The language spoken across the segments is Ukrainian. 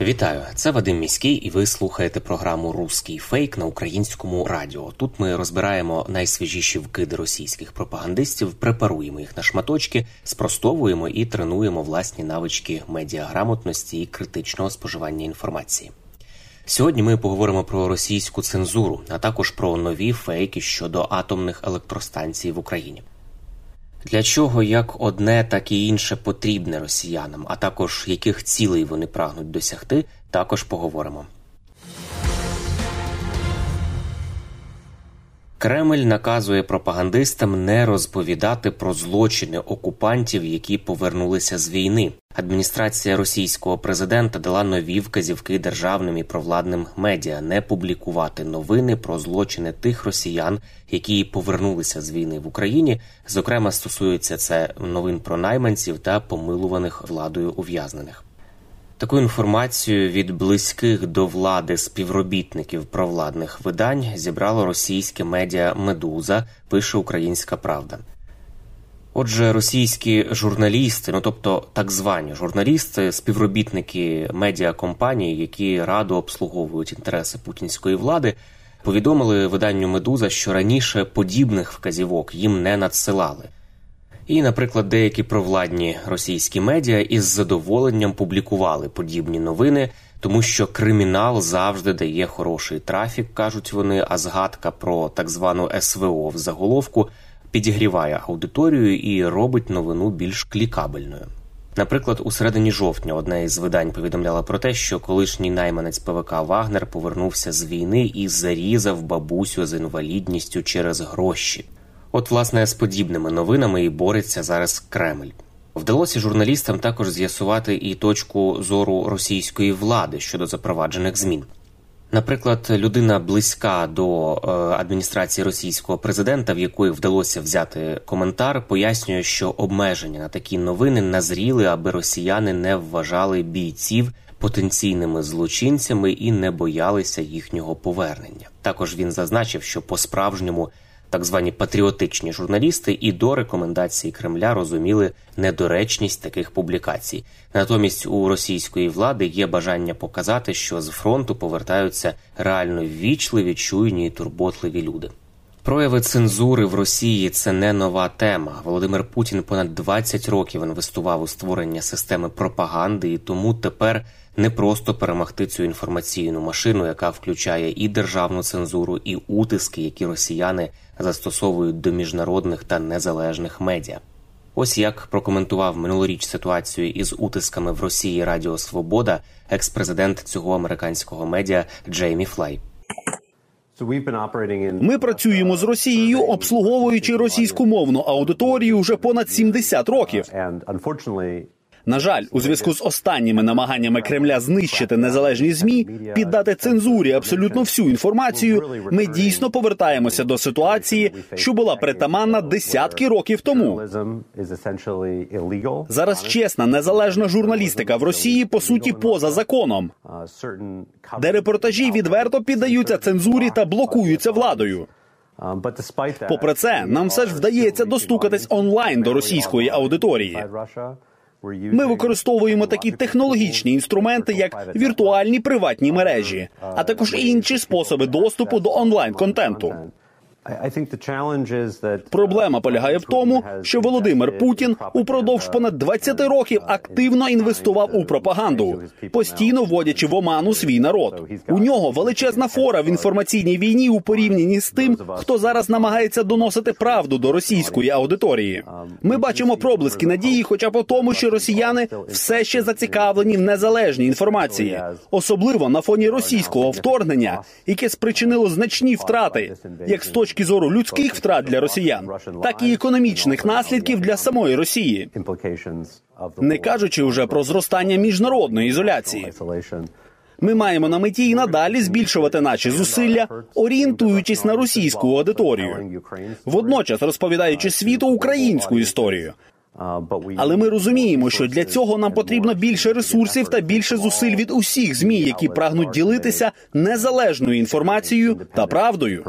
Вітаю, це Вадим Міський, і ви слухаєте програму Руський фейк на українському радіо. Тут ми розбираємо найсвіжіші вкиди російських пропагандистів, препаруємо їх на шматочки, спростовуємо і тренуємо власні навички медіаграмотності і критичного споживання інформації. Сьогодні ми поговоримо про російську цензуру, а також про нові фейки щодо атомних електростанцій в Україні. Для чого як одне, так і інше потрібне росіянам, а також яких цілей вони прагнуть досягти, також поговоримо. Кремль наказує пропагандистам не розповідати про злочини окупантів, які повернулися з війни. Адміністрація російського президента дала нові вказівки державним і провладним медіа не публікувати новини про злочини тих росіян, які повернулися з війни в Україні. Зокрема, стосується це новин про найманців та помилуваних владою ув'язнених. Таку інформацію від близьких до влади співробітників провладних видань зібрало російське медіа Медуза, пише Українська Правда. Отже, російські журналісти, ну тобто так звані журналісти, співробітники медіакомпаній, які радо обслуговують інтереси путінської влади, повідомили виданню Медуза, що раніше подібних вказівок їм не надсилали. І, наприклад, деякі провладні російські медіа із задоволенням публікували подібні новини, тому що кримінал завжди дає хороший трафік, кажуть вони. А згадка про так звану СВО в заголовку підігріває аудиторію і робить новину більш клікабельною. Наприклад, у середині жовтня одне із видань повідомляло про те, що колишній найманець ПВК Вагнер повернувся з війни і зарізав бабусю з інвалідністю через гроші. От, власне, з подібними новинами і бореться зараз Кремль. Вдалося журналістам також з'ясувати і точку зору російської влади щодо запроваджених змін. Наприклад, людина близька до е, адміністрації російського президента, в якої вдалося взяти коментар, пояснює, що обмеження на такі новини назріли, аби росіяни не вважали бійців потенційними злочинцями і не боялися їхнього повернення. Також він зазначив, що по справжньому так звані патріотичні журналісти і до рекомендацій Кремля розуміли недоречність таких публікацій. Натомість у російської влади є бажання показати, що з фронту повертаються реально ввічливі, чуйні і турботливі люди. Прояви цензури в Росії це не нова тема. Володимир Путін понад 20 років інвестував у створення системи пропаганди, і тому тепер не просто перемогти цю інформаційну машину, яка включає і державну цензуру, і утиски, які росіяни застосовують до міжнародних та незалежних медіа. Ось як прокоментував минулоріч ситуацію із утисками в Росії Радіо Свобода, екс-президент цього американського медіа Джеймі Флай. Ми працюємо з Росією, обслуговуючи російськомовну аудиторію вже понад 70 років. На жаль, у зв'язку з останніми намаганнями Кремля знищити незалежні змі, піддати цензурі абсолютно всю інформацію. Ми дійсно повертаємося до ситуації, що була притаманна десятки років тому. Зараз чесна незалежна журналістика в Росії по суті поза законом, де репортажі відверто піддаються цензурі та блокуються владою. Попри це, нам все ж вдається достукатись онлайн до російської аудиторії. Ми використовуємо такі технологічні інструменти, як віртуальні приватні мережі, а також інші способи доступу до онлайн контенту. Проблема полягає в тому, що Володимир Путін упродовж понад 20 років активно інвестував у пропаганду, постійно вводячи в оману свій народ. У нього величезна фора в інформаційній війні у порівнянні з тим, хто зараз намагається доносити правду до російської аудиторії. Ми бачимо проблиски надії, хоча у тому, що росіяни все ще зацікавлені в незалежній інформації, особливо на фоні російського вторгнення, яке спричинило значні втрати, як з точки зору людських втрат для росіян, так і економічних наслідків для самої Росії, не кажучи вже про зростання міжнародної ізоляції. Ми маємо на меті і надалі збільшувати наші зусилля, орієнтуючись на російську аудиторію, водночас розповідаючи світу українську історію. Але ми розуміємо, що для цього нам потрібно більше ресурсів та більше зусиль від усіх змі, які прагнуть ділитися незалежною інформацією та правдою.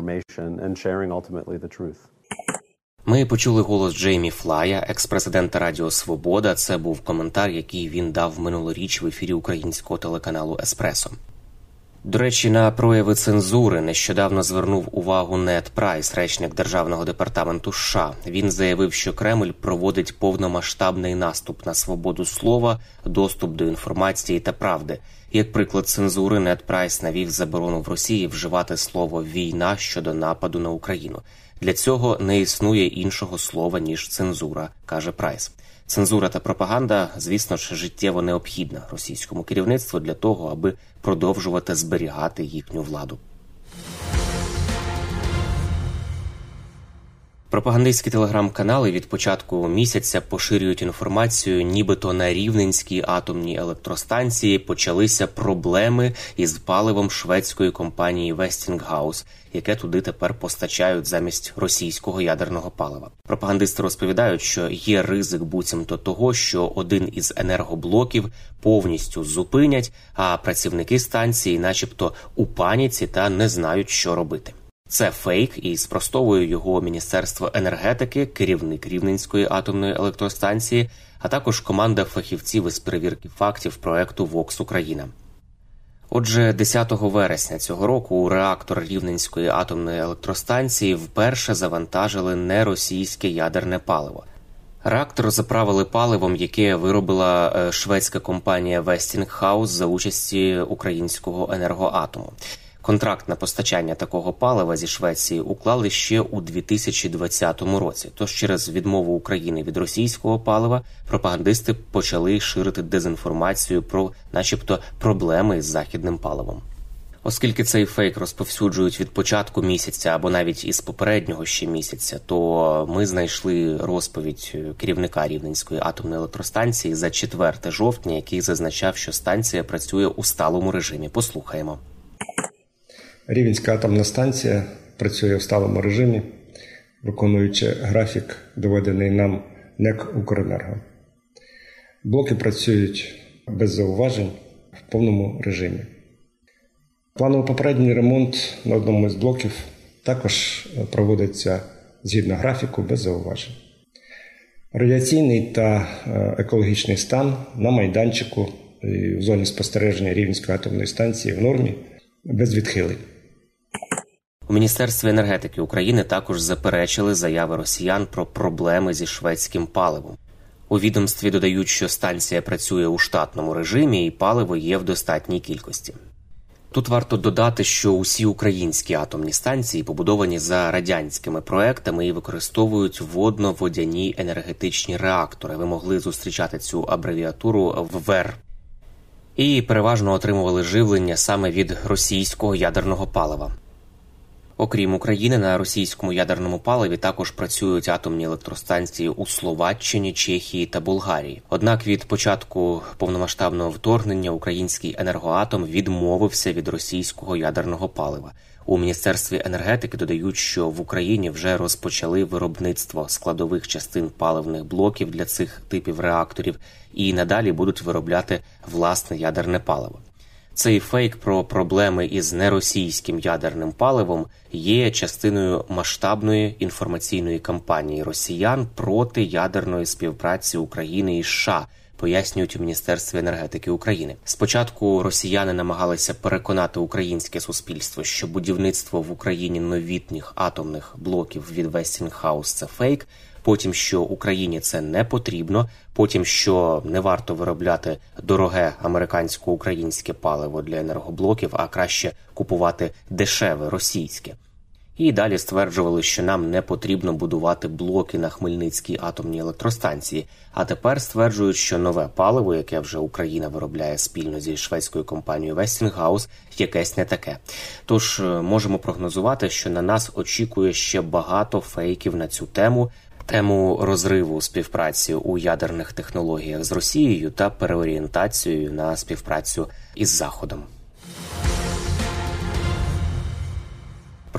Ми почули голос Джеймі Флая, екс-президента Радіо Свобода. Це був коментар, який він дав минулоріч в ефірі українського телеканалу Еспресо. До речі, на прояви цензури нещодавно звернув увагу Нед Прайс, речник державного департаменту США. Він заявив, що Кремль проводить повномасштабний наступ на свободу слова, доступ до інформації та правди. Як приклад цензури, Нед Прайс навів заборону в Росії вживати слово війна щодо нападу на Україну. Для цього не існує іншого слова ніж цензура, каже Прайс. Цензура та пропаганда, звісно ж, життєво необхідна російському керівництву для того, аби продовжувати зберігати їхню владу. Пропагандистські телеграм-канали від початку місяця поширюють інформацію, нібито на рівненській атомній електростанції почалися проблеми із паливом шведської компанії Westinghouse, яке туди тепер постачають замість російського ядерного палива. Пропагандисти розповідають, що є ризик буцімто того, що один із енергоблоків повністю зупинять, а працівники станції, начебто, у паніці та не знають, що робити. Це фейк, і спростовує його Міністерство енергетики, керівник Рівненської атомної електростанції, а також команда фахівців із перевірки фактів проекту Вокс Україна. Отже, 10 вересня цього року у реактор Рівненської атомної електростанції вперше завантажили неросійське ядерне паливо. Реактор заправили паливом, яке виробила е, шведська компанія Westinghouse за участі українського енергоатому. Контракт на постачання такого палива зі Швеції уклали ще у 2020 році. Тож через відмову України від російського палива пропагандисти почали ширити дезінформацію про, начебто, проблеми з західним паливом. Оскільки цей фейк розповсюджують від початку місяця або навіть із попереднього ще місяця, то ми знайшли розповідь керівника Рівненської атомної електростанції за 4 жовтня, який зазначав, що станція працює у сталому режимі. Послухаємо. Рівенська атомна станція працює в сталому режимі, виконуючи графік, доведений нам НЕК Укренерго. Блоки працюють без зауважень в повному режимі. Планово попередній ремонт на одному з блоків також проводиться згідно графіку без зауважень. Радіаційний та екологічний стан на майданчику в зоні спостереження Рівненської атомної станції в нормі без відхилень. У міністерстві енергетики України також заперечили заяви росіян про проблеми зі шведським паливом. У відомстві додають, що станція працює у штатному режимі і паливо є в достатній кількості. Тут варто додати, що усі українські атомні станції побудовані за радянськими проектами і використовують водно-водяні енергетичні реактори. Ви могли зустрічати цю абревіатуру в ВЕР. І переважно отримували живлення саме від російського ядерного палива. Окрім України, на російському ядерному паливі також працюють атомні електростанції у Словаччині, Чехії та Болгарії. Однак від початку повномасштабного вторгнення український енергоатом відмовився від російського ядерного палива. У міністерстві енергетики додають, що в Україні вже розпочали виробництво складових частин паливних блоків для цих типів реакторів і надалі будуть виробляти власне ядерне паливо. Цей фейк про проблеми із неросійським ядерним паливом є частиною масштабної інформаційної кампанії росіян проти ядерної співпраці України і США. Пояснюють у міністерстві енергетики України. Спочатку росіяни намагалися переконати українське суспільство, що будівництво в Україні новітніх атомних блоків від Westinghouse – це фейк потім що Україні це не потрібно, потім що не варто виробляти дороге американсько-українське паливо для енергоблоків, а краще купувати дешеве російське. І далі стверджували, що нам не потрібно будувати блоки на Хмельницькій атомній електростанції. А тепер стверджують, що нове паливо, яке вже Україна виробляє спільно зі шведською компанією Westinghouse, якесь не таке. Тож можемо прогнозувати, що на нас очікує ще багато фейків на цю тему тему розриву співпраці у ядерних технологіях з Росією та переорієнтацією на співпрацю із Заходом.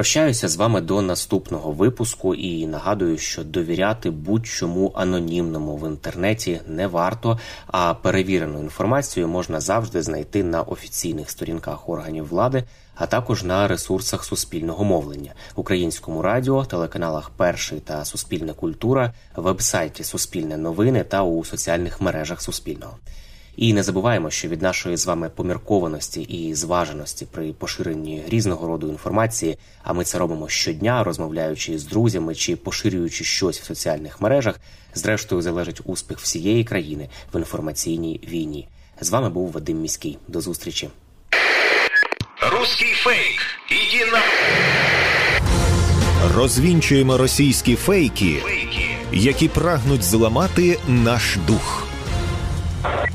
Прощаюся з вами до наступного випуску і нагадую, що довіряти будь-чому анонімному в інтернеті не варто, а перевірену інформацію можна завжди знайти на офіційних сторінках органів влади, а також на ресурсах суспільного мовлення, українському радіо, телеканалах Перший та Суспільна культура, вебсайті Суспільне новини та у соціальних мережах Суспільного. І не забуваємо, що від нашої з вами поміркованості і зваженості при поширенні різного роду інформації, а ми це робимо щодня, розмовляючи з друзями чи поширюючи щось в соціальних мережах, зрештою залежить успіх всієї країни в інформаційній війні. З вами був Вадим Міський. До зустрічі. Русский фейк. Иди на... Розвінчуємо російські фейки, Фейки. які прагнуть зламати наш дух.